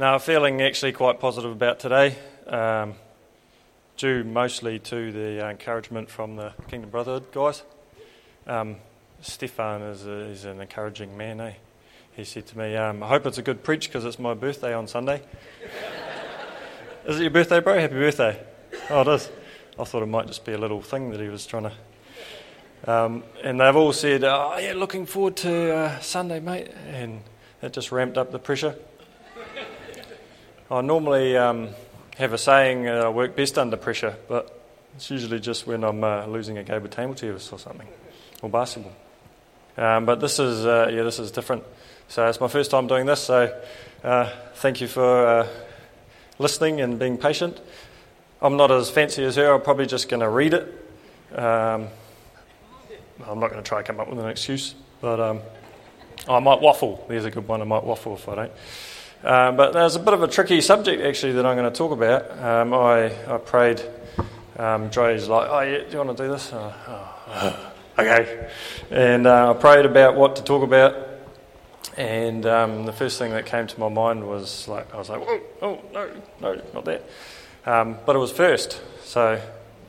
Now, feeling actually quite positive about today, um, due mostly to the encouragement from the Kingdom Brotherhood guys. Um, Stefan is, a, is an encouraging man, eh? He said to me, um, I hope it's a good preach because it's my birthday on Sunday. is it your birthday, bro? Happy birthday. Oh, it is. I thought it might just be a little thing that he was trying to. Um, and they've all said, Oh, yeah, looking forward to uh, Sunday, mate. And it just ramped up the pressure. I normally um, have a saying that I work best under pressure, but it's usually just when I'm uh, losing a game of table tennis or something, or basketball. Um, but this is, uh, yeah, this is different. So it's my first time doing this, so uh, thank you for uh, listening and being patient. I'm not as fancy as her, I'm probably just going to read it. Um, I'm not going to try to come up with an excuse, but um, I might waffle. There's a good one, I might waffle if I don't. Um, but there's a bit of a tricky subject actually that I'm going to talk about. Um, I, I prayed. Um, Dre's like, oh yeah, do you want to do this? Uh, oh, okay. And uh, I prayed about what to talk about. And um, the first thing that came to my mind was like, I was like, oh, oh no, no, not that. Um, but it was first. So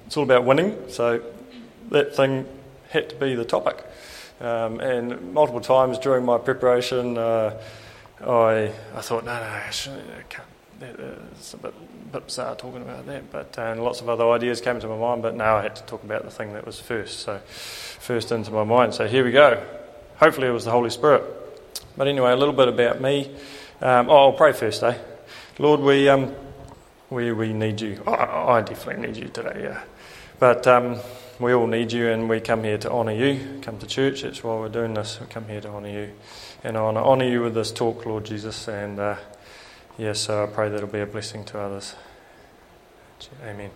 it's all about winning. So that thing had to be the topic. Um, and multiple times during my preparation, uh, I, I thought, no, no, I can't. It's a bit, bit bizarre talking about that, but uh, lots of other ideas came to my mind. But now I had to talk about the thing that was first, so first into my mind. So here we go. Hopefully, it was the Holy Spirit. But anyway, a little bit about me. Um, oh, I'll pray first, eh? Lord, we um, we we need you. I, I definitely need you today, yeah. But um, we all need you, and we come here to honour you. Come to church. That's why we're doing this. We come here to honour you. And I want to honour you with this talk, Lord Jesus. And uh, yes, so I pray that it'll be a blessing to others. Amen.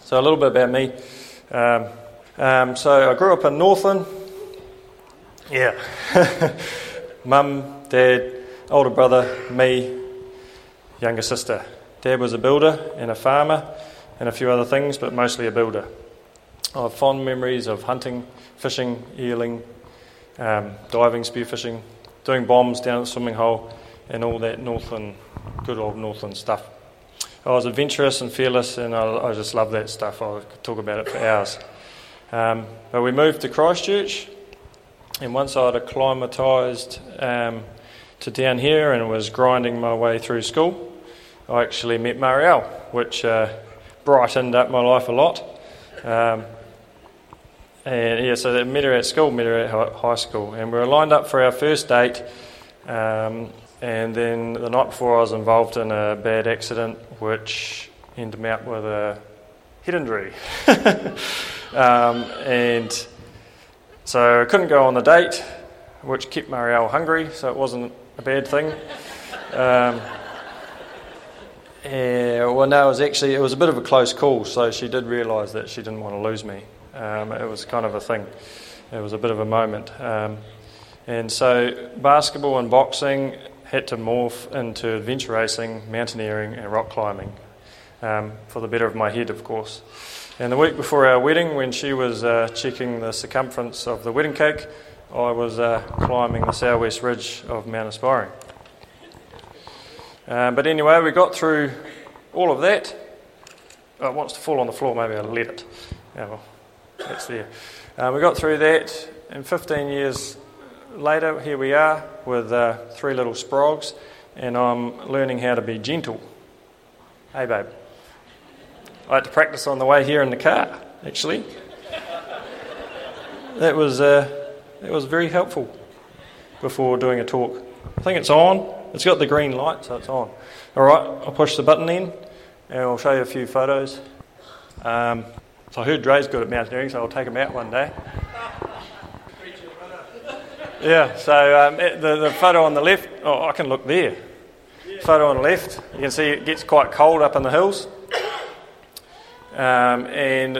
So, a little bit about me. Um, um, so, I grew up in Northland. Yeah. Mum, dad, older brother, me, younger sister. Dad was a builder and a farmer and a few other things, but mostly a builder. I have fond memories of hunting, fishing, eeling, um, diving, spearfishing, doing bombs down at the swimming hole, and all that Northland, good old Northland stuff. I was adventurous and fearless, and I, I just love that stuff. I could talk about it for hours. Um, but we moved to Christchurch, and once I'd acclimatised um, to down here and was grinding my way through school, I actually met Marielle, which uh, brightened up my life a lot. Um, and yeah, so I met her at school, met her at high school, and we were lined up for our first date. Um, and then the night before, I was involved in a bad accident, which ended me up with a head injury. um, and so I couldn't go on the date, which kept Marielle hungry, so it wasn't a bad thing. Um, yeah, well, no, it was actually it was a bit of a close call. So she did realise that she didn't want to lose me. Um, it was kind of a thing. It was a bit of a moment. Um, and so basketball and boxing had to morph into adventure racing, mountaineering, and rock climbing um, for the better of my head, of course. And the week before our wedding, when she was uh, checking the circumference of the wedding cake, I was uh, climbing the southwest ridge of Mount Aspiring. Uh, but anyway, we got through all of that. Oh, it wants to fall on the floor, maybe I'll let it. Yeah, well, that's there. Uh, we got through that, and 15 years later, here we are with uh, three little sprogs, and I'm learning how to be gentle. Hey, babe. I had to practice on the way here in the car, actually. That was, uh, that was very helpful before doing a talk. I think it's on. It's got the green light, so it's on. All right, I'll push the button in, and I'll show you a few photos. Um, so I heard Dre's good at mountaineering, so I'll take him out one day. Yeah, so um, the, the photo on the left, oh, I can look there. Photo on the left, you can see it gets quite cold up in the hills. Um, and,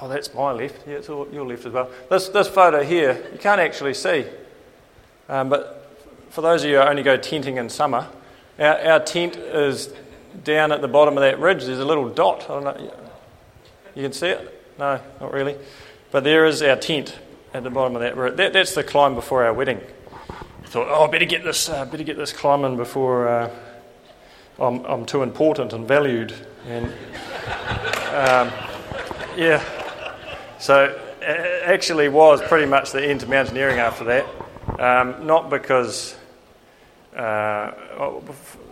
oh, that's my left. Yeah, it's all, your left as well. This, this photo here, you can't actually see. Um, but for those of you who only go tenting in summer, our, our tent is down at the bottom of that ridge. There's a little dot. Know. You can see it? No, not really. But there is our tent at the bottom of that. that that's the climb before our wedding. I thought, oh, I better get this, uh, better get this climbing before, uh, I'm, I'm too important and valued. And um, yeah, so it actually was pretty much the end to mountaineering after that. Um, not because, uh,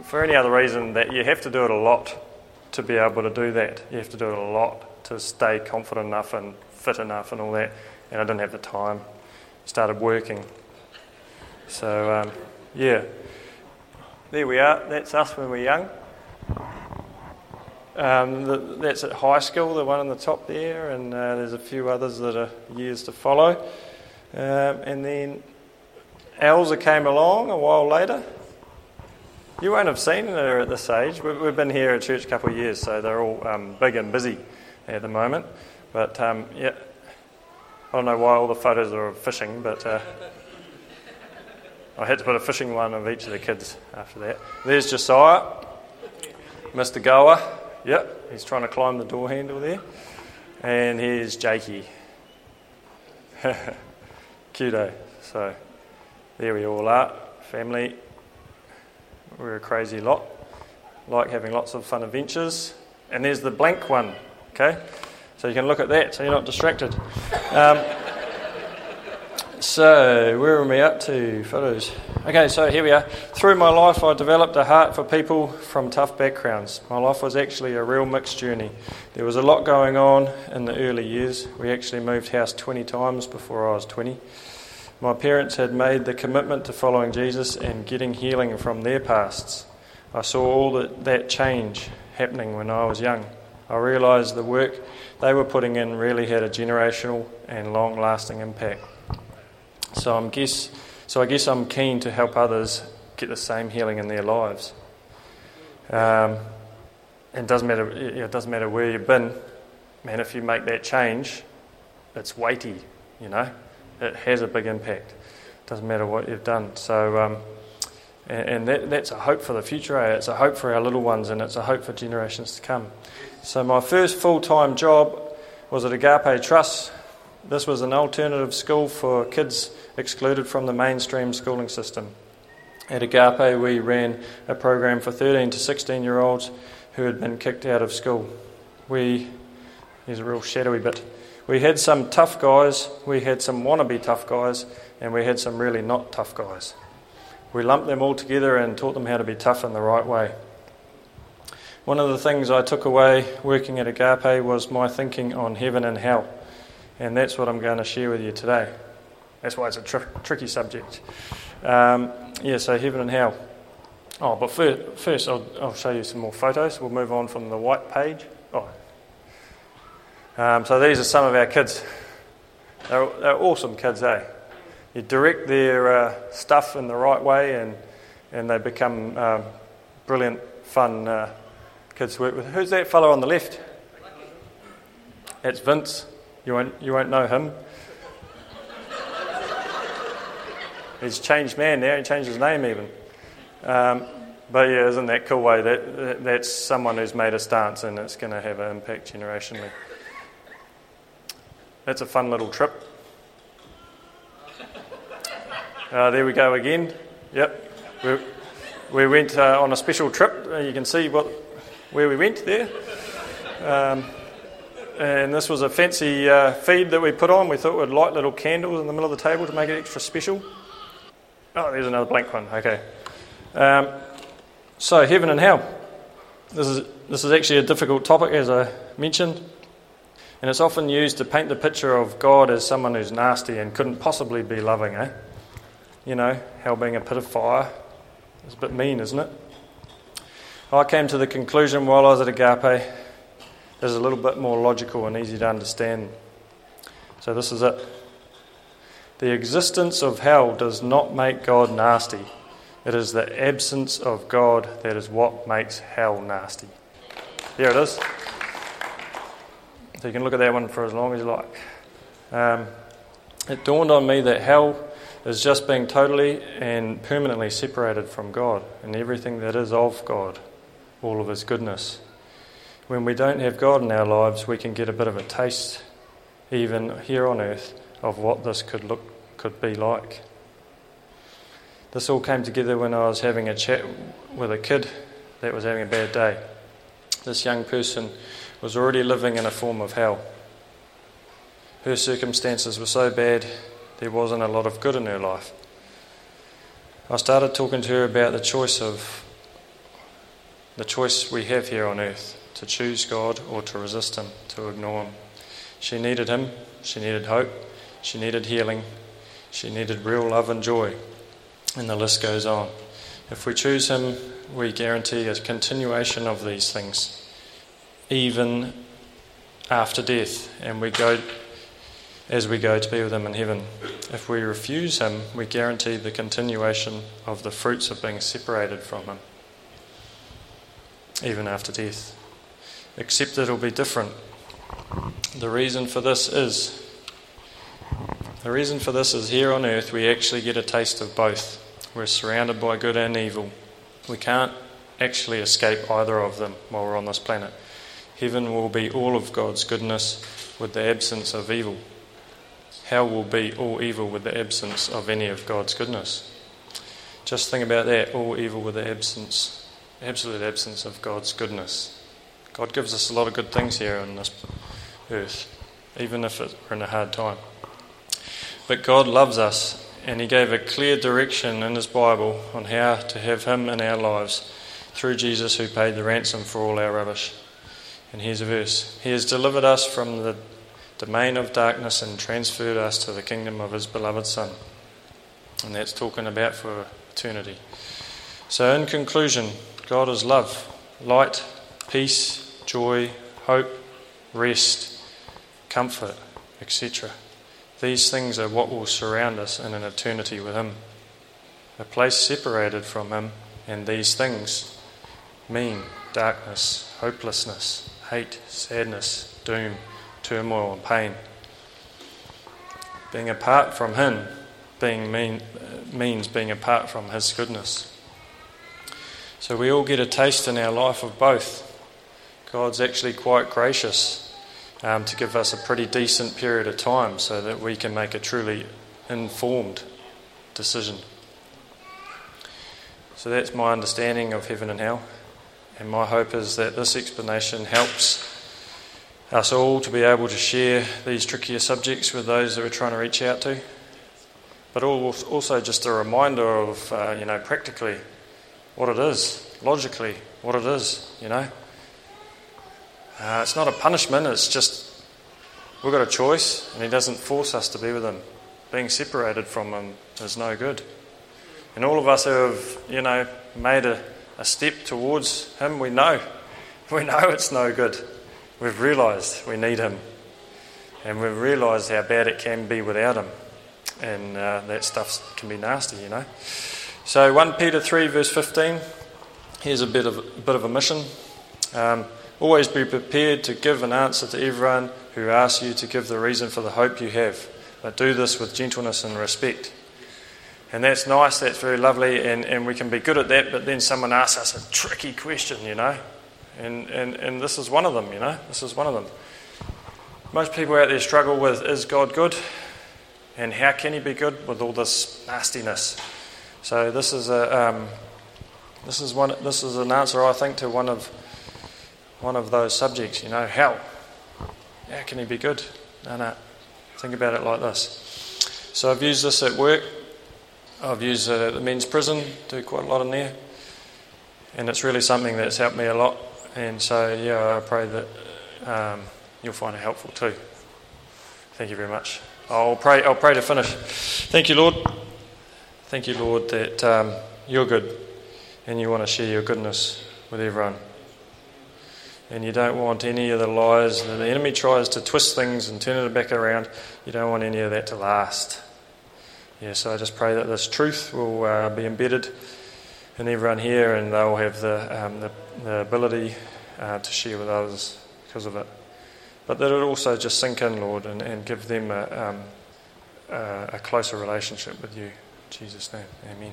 for any other reason, that you have to do it a lot to be able to do that. You have to do it a lot to stay confident enough and fit enough and all that. And I didn't have the time. Started working. So, um, yeah. There we are. That's us when we're young. Um, the, that's at high school, the one on the top there, and uh, there's a few others that are years to follow. Um, and then Elsa came along a while later. You won't have seen her at this age. We've, been here at church a couple of years, so they're all um, big and busy at the moment. But um, yeah, I don't know why all the photos are of fishing, but uh, I had to put a fishing one of each of the kids after that. There's Josiah, Mr. Goer. Yep, he's trying to climb the door handle there. And here's Jakey. Cuto. So there we all are. Family. We're a crazy lot. Like having lots of fun adventures. And there's the blank one. Okay? So you can look at that so you're not distracted. Um, so, where are we up to? Photos. Okay, so here we are. Through my life, I developed a heart for people from tough backgrounds. My life was actually a real mixed journey. There was a lot going on in the early years. We actually moved house 20 times before I was 20. My parents had made the commitment to following Jesus and getting healing from their pasts. I saw all that, that change happening when I was young. I realised the work they were putting in really had a generational and long lasting impact. So I'm guess so I guess I'm keen to help others get the same healing in their lives. Um, it doesn't matter. It doesn't matter where you've been, man. If you make that change, it's weighty. You know, it has a big impact. Doesn't matter what you've done. So, um, and, and that, that's a hope for the future. Eh? It's a hope for our little ones, and it's a hope for generations to come. So, my first full-time job was at Agape Trust. This was an alternative school for kids excluded from the mainstream schooling system. At Agape, we ran a program for 13 to 16 year olds who had been kicked out of school. We, here's a real shadowy bit. We had some tough guys, we had some wannabe tough guys, and we had some really not tough guys. We lumped them all together and taught them how to be tough in the right way. One of the things I took away working at Agape was my thinking on heaven and hell, and that's what I'm going to share with you today. That's why it's a tr- tricky subject. Um, yeah, so heaven and hell. Oh, but first, I'll, show you some more photos. We'll move on from the white page. Oh. Um, so these are some of our kids. They're, they're awesome kids, eh? You direct their uh, stuff in the right way and, and they become um, brilliant, fun uh, kids to work with. Who's that fellow on the left? That's Vince. You won't, you won't know him. He's changed man now. He changed his name even. Um, but yeah, isn't that cool way? That, that's someone who's made a stance and it's going to have an impact generationally. That's a fun little trip. Uh, there we go again. Yep. We, we went uh, on a special trip. Uh, you can see what, where we went there. Um, and this was a fancy uh, feed that we put on. We thought we'd light little candles in the middle of the table to make it extra special. Oh, there's another blank one. Okay. Um, so, heaven and hell. This is, this is actually a difficult topic, as I mentioned, and it's often used to paint the picture of God as someone who's nasty and couldn't possibly be loving, eh? You know, hell being a pit of fire. It's a bit mean, isn't it? I came to the conclusion while I was at Agape, this is a little bit more logical and easy to understand. So, this is it. The existence of hell does not make God nasty. It is the absence of God that is what makes hell nasty. There it is. So you can look at that one for as long as you like. Um, it dawned on me that hell is just being totally and permanently separated from God and everything that is of God, all of His goodness. When we don't have God in our lives, we can get a bit of a taste, even here on earth, of what this could look could be like. This all came together when I was having a chat with a kid that was having a bad day. This young person was already living in a form of hell. Her circumstances were so bad, there wasn't a lot of good in her life. I started talking to her about the choice of the choice we have here on earth to choose God or to resist Him, to ignore Him. She needed Him, she needed hope, she needed healing, she needed real love and joy, and the list goes on. If we choose Him, we guarantee a continuation of these things, even after death, and we go as we go to be with Him in heaven. If we refuse Him, we guarantee the continuation of the fruits of being separated from Him, even after death. Except it'll be different. The reason for this is the reason for this is here on earth we actually get a taste of both. We're surrounded by good and evil. We can't actually escape either of them while we're on this planet. Heaven will be all of God's goodness with the absence of evil. Hell will be all evil with the absence of any of God's goodness. Just think about that all evil with the absence, absolute absence of God's goodness. God gives us a lot of good things here on this earth, even if we're in a hard time. But God loves us, and He gave a clear direction in His Bible on how to have Him in our lives through Jesus, who paid the ransom for all our rubbish. And here's a verse He has delivered us from the domain of darkness and transferred us to the kingdom of His beloved Son. And that's talking about for eternity. So, in conclusion, God is love, light, peace, joy, hope, rest, comfort, etc. These things are what will surround us in an eternity with Him. A place separated from Him, and these things mean darkness, hopelessness, hate, sadness, doom, turmoil, and pain. Being apart from Him being mean, means being apart from His goodness. So we all get a taste in our life of both. God's actually quite gracious um, to give us a pretty decent period of time so that we can make a truly informed decision. So that's my understanding of heaven and hell. And my hope is that this explanation helps us all to be able to share these trickier subjects with those that we're trying to reach out to. But also just a reminder of, uh, you know, practically what it is, logically what it is, you know. Uh, it's not a punishment, it's just we've got a choice and He doesn't force us to be with Him. Being separated from Him is no good. And all of us who have, you know, made a a step towards Him, we know. We know it's no good. We've realised we need Him. And we've realised how bad it can be without Him. And uh, that stuff can be nasty, you know. So 1 Peter 3, verse 15. Here's a bit of, a bit of a mission. Um, always be prepared to give an answer to everyone who asks you to give the reason for the hope you have. But do this with gentleness and respect and that's nice, that's very lovely, and, and we can be good at that, but then someone asks us a tricky question, you know. And, and, and this is one of them, you know. This is one of them. Most people out there struggle with is God good? And how can He be good with all this nastiness? So this is a um, this is one this is an answer I think to one of one of those subjects. You know, how how can He be good? No, no. Think about it like this. So I've used this at work I've used at the men's prison, do quite a lot in there, and it's really something that's helped me a lot. And so, yeah, I pray that um, you'll find it helpful too. Thank you very much. I'll pray. I'll pray to finish. Thank you, Lord. Thank you, Lord, that um, you're good, and you want to share your goodness with everyone. And you don't want any of the lies that the enemy tries to twist things and turn it back around. You don't want any of that to last. Yeah, so I just pray that this truth will uh, be embedded in everyone here and they'll have the, um, the, the, ability uh, to share with others because of it. But that it also just sink in, Lord, and, and give them a, um, a, a closer relationship with you. In Jesus' name, amen.